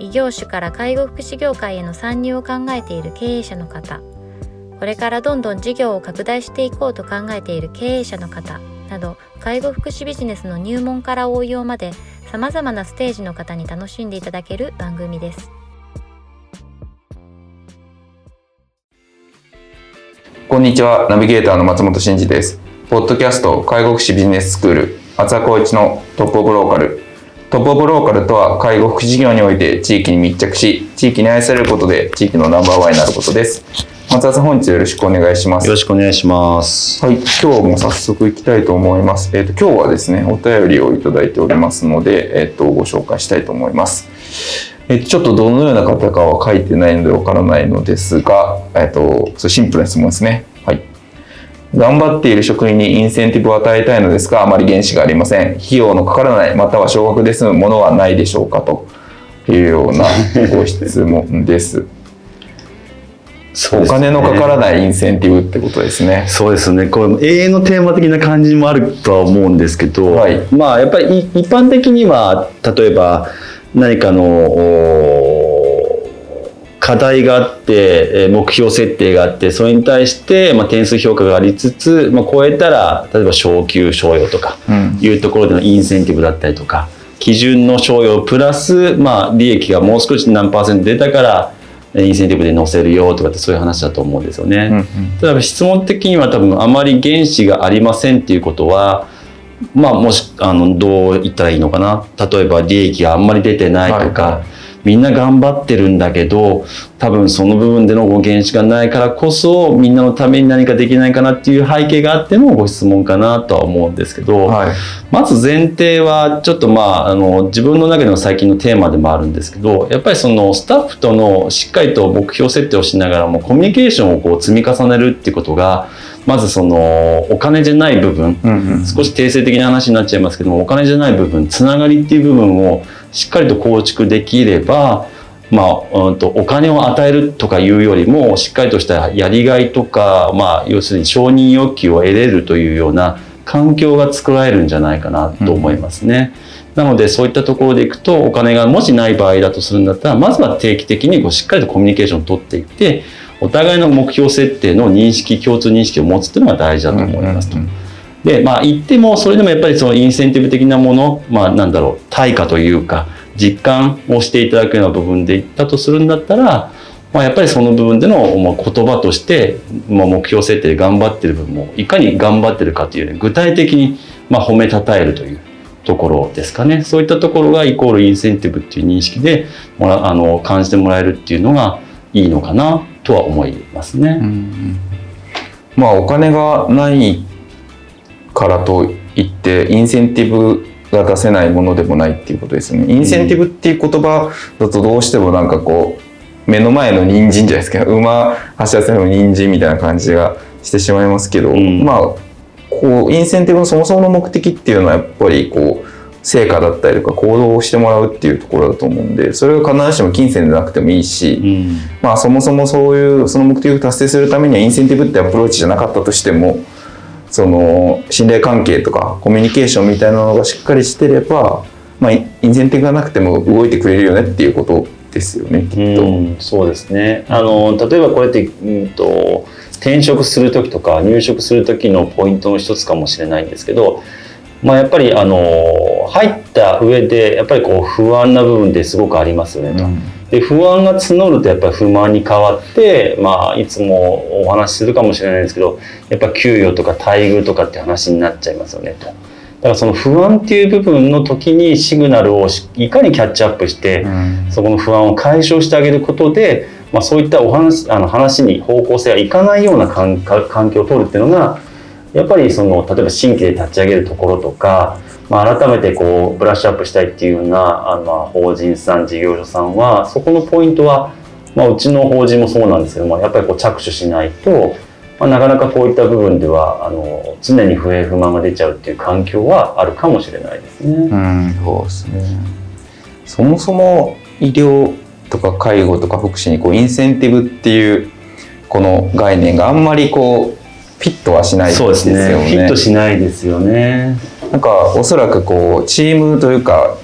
異業種から介護福祉業界への参入を考えている経営者の方。これからどんどん事業を拡大していこうと考えている経営者の方。など介護福祉ビジネスの入門から応用までさまざまなステージの方に楽しんでいただける番組です。こんにちは。ナビゲーターの松本真嗣です。ポッドキャスト介護福祉ビジネススクール松田光一のトップオブローカル。トップオブローカルとは介護福祉事業において地域に密着し地域に愛されることで地域のナンバーワンになることです。松田さん本日よろしくお願いします。よろしくお願いします。はい今日も早速行きたいと思います。えっ、ー、と今日はですねお便りをいただいておりますのでえっ、ー、とご紹介したいと思います。えー、ちょっとどのような方かは書いてないのでわからないのですが、えっ、と、シンプルな質問ですね。頑張っている職員にインセンティブを与えたいのですが、あまり原資がありません。費用のかからない、または少額で済むものはないでしょうかというようなご質問です。お金のかからないインセンティブってことですね。そうですね。これ永遠のテーマ的な感じもあるとは思うんですけど、はい、まあやっぱり一般的には例えば何かの課題があって目標設定があってそれに対してまあ点数評価がありつつ、まあ、超えたら例えば昇給賞与とかいうところでのインセンティブだったりとか、基準の賞与プラス、まあ、利益がもう少し何パーセント出たからインセンティブで載せるよとかってそういう話だと思うんですよね。うんうん、ただ質問的には多分あまり原資がありませんっていうことはまあもしあのどう言ったらいいのかな。例えば利益があんまり出てないとか、はいはいみんな頑張ってるんだけど多分その部分でのご原資がないからこそみんなのために何かできないかなっていう背景があってのご質問かなとは思うんですけど、はい、まず前提はちょっとまああの自分の中での最近のテーマでもあるんですけどやっぱりそのスタッフとのしっかりと目標設定をしながらもコミュニケーションをこう積み重ねるっていうことがまずそのお金じゃない部分、うんうん、少し定性的な話になっちゃいますけどもお金じゃない部分つながりっていう部分をしっかりと構築できればまあ、うんとお金を与えるとかいうよりもしっかりとしたやりがいとか、まあ、要するに承認欲求を得れるというような環境が作られるんじゃないかなと思いますね。うん、なのでそういったところでいくとお金がもしない場合だとするんだったらまずは定期的にこうしっかりとコミュニケーションを取っていってお互いの目標設定の認識共通認識を持つっていうのが大事だと思いますと。でまあ言ってもそれでもやっぱりそのインセンティブ的なものまあなんだろう対価というか実感をしていただくような部分で言ったとするんだったら、まあ、やっぱりその部分での言葉として、まあ、目標設定で頑張ってる部分もいかに頑張ってるかという、ね、具体的にまあ褒めたたえるというところですかねそういったところがイコールインセンティブっていう認識でもらあの感じてもらえるっていうのがいいのかなとは思いますね。うんまあお金がないからといってインセンティブが出せないものでもないっていうことですよね。インセンティブっていう言葉だとどうしてもなんかこう目の前の人参じゃないですか馬走らせるの人参みたいな感じがしてしまいますけど、うん、まあこうインセンティブのそもそもの目的っていうのはやっぱりこう成果だったりとか行動をしてもらうっていうところだと思うんでそれが必ずしも金銭でなくてもいいし、うん、まあそもそもそういうその目的を達成するためにはインセンティブってアプローチじゃなかったとしてもその信頼関係とかコミュニケーションみたいなのがしっかりしてれば、まあ、インセンティブがなくても動いてくれるよねっていうことですよねきっと。うそうですねあの例えばこれって、うんと、転職する時とか入職する時のポイントの一つかもしれないんですけど、まあ、やっぱりあの入った上でやっぱりこう不安な部分ってすごくありますよねと。うんで不安が募るとやっぱり不満に変わって、まあ、いつもお話しするかもしれないですけどやっぱ給与とか待遇とかって話になっちゃいますよねと。だからその不安っていう部分の時にシグナルをいかにキャッチアップして、うん、そこの不安を解消してあげることで、まあ、そういったお話あの話に方向性がいかないような環境を取るっていうのがやっぱりその例えば新規で立ち上げるところとかまあ、改めてこうブラッシュアップしたいっていうようなあの法人さん事業所さんはそこのポイントはまあ、うちの法人もそうなんですけどもやっぱりこう着手しないと、まあ、なかなかこういった部分ではあの常に不平不満が出ちゃうっていう環境はあるかもしれないですね。うん、そうですねそもそも医療とか介護とか福祉にこうインセンティブっていうこの概念があんまりこうフィットはしないですよね。そうですね。フィットしないですよね。なんかおそらくこうチームというか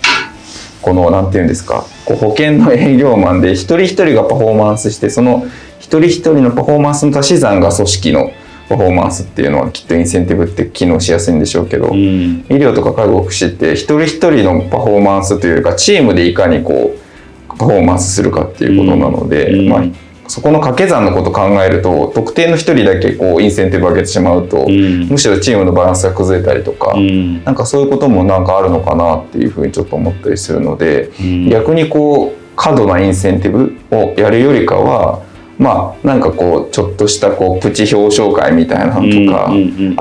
このなんていうんですかこう保険の営業マンで一人一人がパフォーマンスしてその一人一人のパフォーマンスの足し算が組織のパフォーマンスっていうのはきっとインセンティブって機能しやすいんでしょうけど、うん、医療とか介護福祉って一人一人のパフォーマンスというかチームでいかにこうパフォーマンスするかっていうことなので、うん、まあそこの掛け算のことを考えると特定の一人だけこうインセンティブ上げてしまうと、うん、むしろチームのバランスが崩れたりとか、うん、なんかそういうこともなんかあるのかなっていうふうにちょっと思ったりするので、うん、逆にこう過度なインセンティブをやるよりかはまあなんかこうちょっとしたこうプチ表彰会みたいなのとか、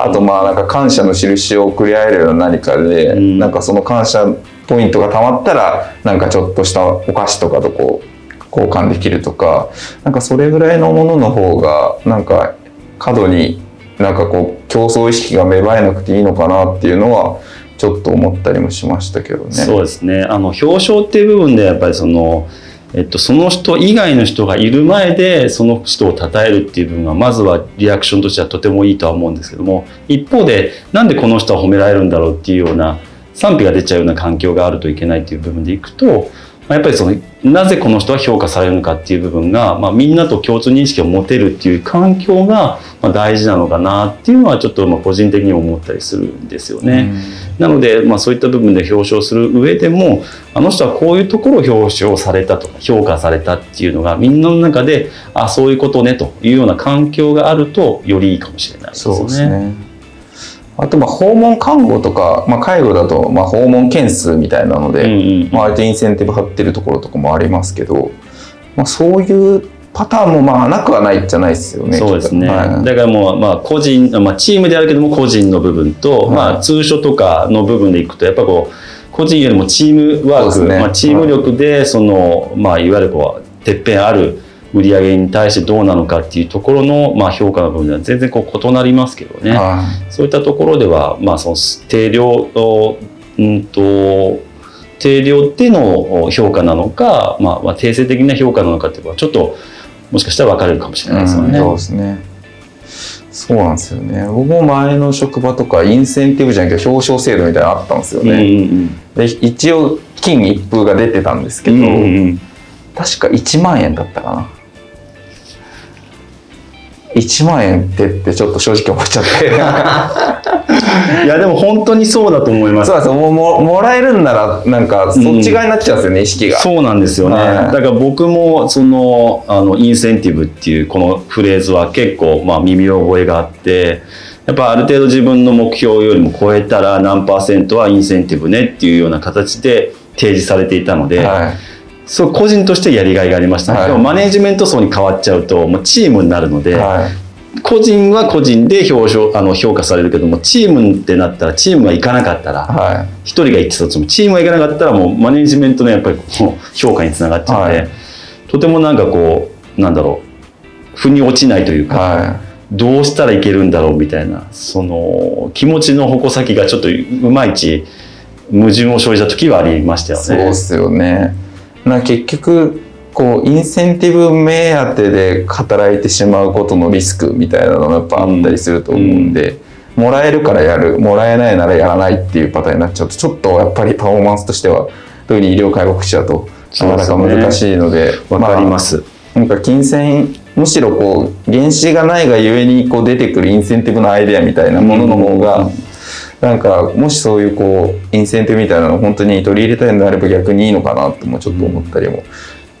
あとまあなんか感謝の印を送り合えるような何かで、うん、なんかその感謝ポイントがたまったらなんかちょっとしたお菓子とかとこう交換できるとかなんかそれぐらいのものの方がなんか過度になんかこう競争意識が芽生えなくていいのかなっていうのはちょっと思ったりもしましたけどね。そうですねあの表彰っていう部分でやっぱりそのえっと、その人以外の人がいる前でその人を称えるっていう部分はまずはリアクションとしてはとてもいいとは思うんですけども一方でなんでこの人は褒められるんだろうっていうような賛否が出ちゃうような環境があるといけないっていう部分でいくとやっぱりそのなぜこの人は評価されるのかっていう部分が、まあ、みんなと共通認識を持てるっていう環境が、まあ、大事なのかなっていうのはちょっとまあ個人的に思ったりするんですよね。なので、まあ、そういった部分で表彰する上でもあの人はこういうところを表彰されたとか評価されたっていうのがみんなの中であそういうことねというような環境があるとよりいいかもしれないですね。そうですねあとまあ訪問看護とか、まあ、介護だとまあ訪問件数みたいなので、うんうん、まあ、インセンティブ張ってるところとかもありますけど、まあ、そういうパターンもまあなくはないじゃないですよね。そうですね。はい、だからもうまあ個人、まあチームであるけども個人の部分と、はい、まあ通所とかの部分でいくとやっぱこう個人よりもチームワーク、ね、まあチーム力でその、まあいわゆるこうてっぺんある売り上げに対してどうなのかっていうところの、まあ、評価の部分では全然こう異なりますけどね、はい、そういったところでは、まあ、その定量うんと定量での評価なのか、まあ、まあ定性的な評価なのかっていうのはちょっともしかしたら分かれるかもしれないですよね。うん、そうですね。そうなんですよね。僕も前の職場とかインセンティブじゃなくて表彰制度みたいなのあったんですよね。うんうん、で一応金一封が出てたんですけど、うんうん確か1万円だったかな1万円ってってちょっと正直思っちゃって。いやでも本当にそうだと思います。そうですもももらえるんならなんかそっち側になっちゃうんですよね、うん、意識が。そうなんですよね、はい、だから僕もそのあのインセンティブっていうこのフレーズは結構まあ耳覚えがあってやっぱある程度自分の目標よりも超えたら何パーセントはインセンティブねっていうような形で提示されていたので、はいそう個人としてやりがいがありました、ね、はい、でもマネジメント層に変わっちゃうともうチームになるので、はい、個人は個人で表彰あの評価されるけどもチームってなったらチームが行かなかったら、はい、1人が行ってたともチームが行かなかったらもうマネジメントのやっぱり 評価につながっちゃって、とてもなんかこうなんだろう腑に落ちないというか。どうしたらいけるんだろうみたいなその気持ちの矛先がちょっといまいち矛盾を生じた時はありましたよね。そうですよねな結局こうインセンティブ目当てで働いてしまうことのリスクみたいなのがやっぱあったりすると思うんで、うん。うん、もらえるからやるもらえないならやらないっていうパターンになっちゃうとちょっとやっぱりパフォーマンスとしては特に医療介護福祉だとなかなか難しいのでわ、ね、かります、まあ、なんか金銭むしろこう原資がないがゆえにこう出てくるインセンティブのアイデアみたいなものの方が、うんなんかもしそういうこうインセンティブみたいなのを本当に取り入れたいのであれば逆にいいのかなともちょっと思ったりも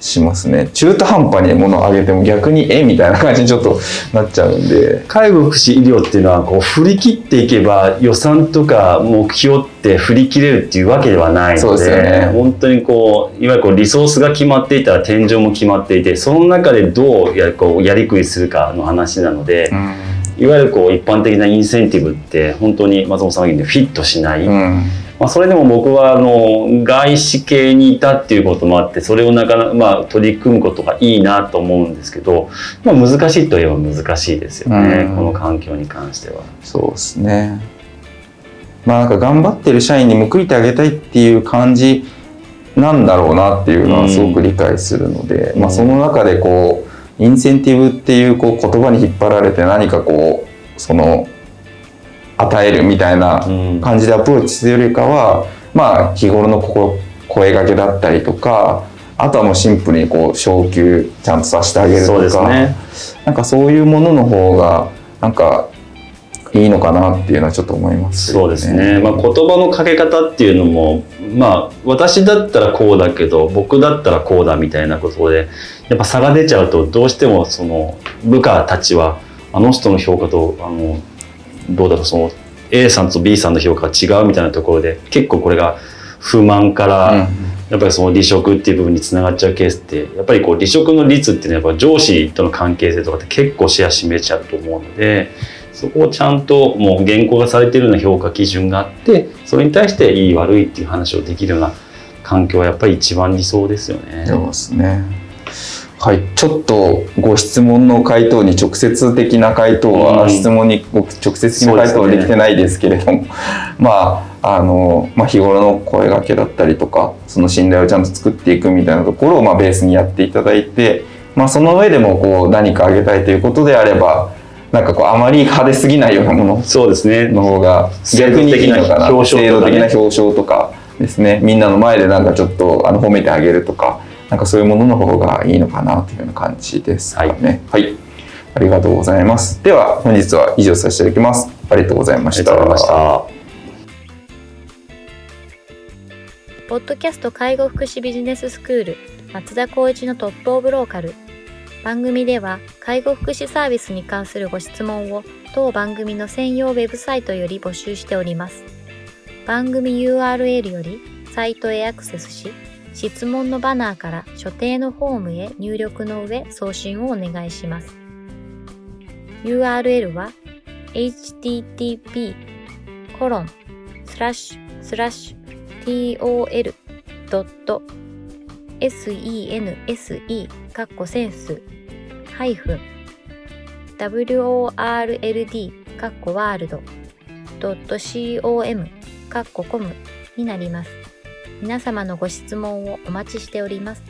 しますね。中途半端に物をあげても逆にえみたいな感じにちょっとなっちゃうんで。介護福祉医療っていうのはこう振り切っていけば予算とか目標って振り切れるっていうわけではないので、ね、本当にこういわゆるこうリソースが決まっていたら天井も決まっていてその中でどうやこうやりくりするかの話なので。うんいわゆるこう一般的なインセンティブって本当に松本さんが言うようにフィットしない、うん、ままあ、それでも僕はあの外資系にいたっていうこともあってそれをなかなか、まあ、取り組むことがいいなと思うんですけど、まあ、難しいといえば難しいですよね、この環境に関しては。そうですね。まあなんか頑張ってる社員に報いてあげたいっていう感じなんだろうなっていうのはすごく理解するので、うん、まあ、その中でこうインセンティブっていうこう言葉に引っ張られて何かこうその与えるみたいな感じでアプローチするよりかは、まあ日頃の声がけだったりとかあとはもうシンプルにこう昇給ちゃんとさせてあげるとか、ね、なんかそういうものの方がなんかいいのかなっていうのはちょっと思います、ね、そうですね。まあ、言葉のかけ方っていうのも、まあ、私だったらこうだけど、僕だったらこうだみたいなことで、やっぱ差が出ちゃうと、どうしてもその部下たちは、あの人の評価と、あの、どうだろう、その A さんと B さんの評価が違うみたいなところで、結構これが不満から、やっぱりその離職っていう部分につながっちゃうケースってやっぱりこう離職の率っていうのはやっぱ上司との関係性とかって結構シェア占めちゃうと思うのでそこをちゃんともう原稿がされているような評価基準があってそれに対していい悪いっていう話をできるような環境はやっぱり一番理想ですよね。そうですね。はい、ちょっとご質問の回答に直接的な回答は、うん、質問に直接的な回答はできてないですけれども、ね、まああの、まあ、日頃の声がけだったりとかその信頼をちゃんと作っていくみたいなところを、まあ、ベースにやっていただいて、まあ、その上でもこう何かあげたいということであればなんかこうあまり派手すぎないようなもの。そうですね。の方が逆にいいのかな。制度的な表彰とかですね。みんなの前でなんかちょっとあの褒めてあげるとかなんかそういうものの方がいいのかなというような感じですかね。はい、はい、ありがとうございます。では本日は以上させていただきます。ありがとうございました。ポッドキャスト介護福祉ビジネススクール松田光一のトップオブローカル番組では介護福祉サービスに関するご質問を当番組の専用ウェブサイトより募集しております。番組 URL よりサイトへアクセスし、質問のバナーから所定のフォームへ入力の上送信をお願いします。URL は http://tol.com sense かっこセンスハイフン world かっこワールド .com かっこコムになります。皆様のご質問をお待ちしております。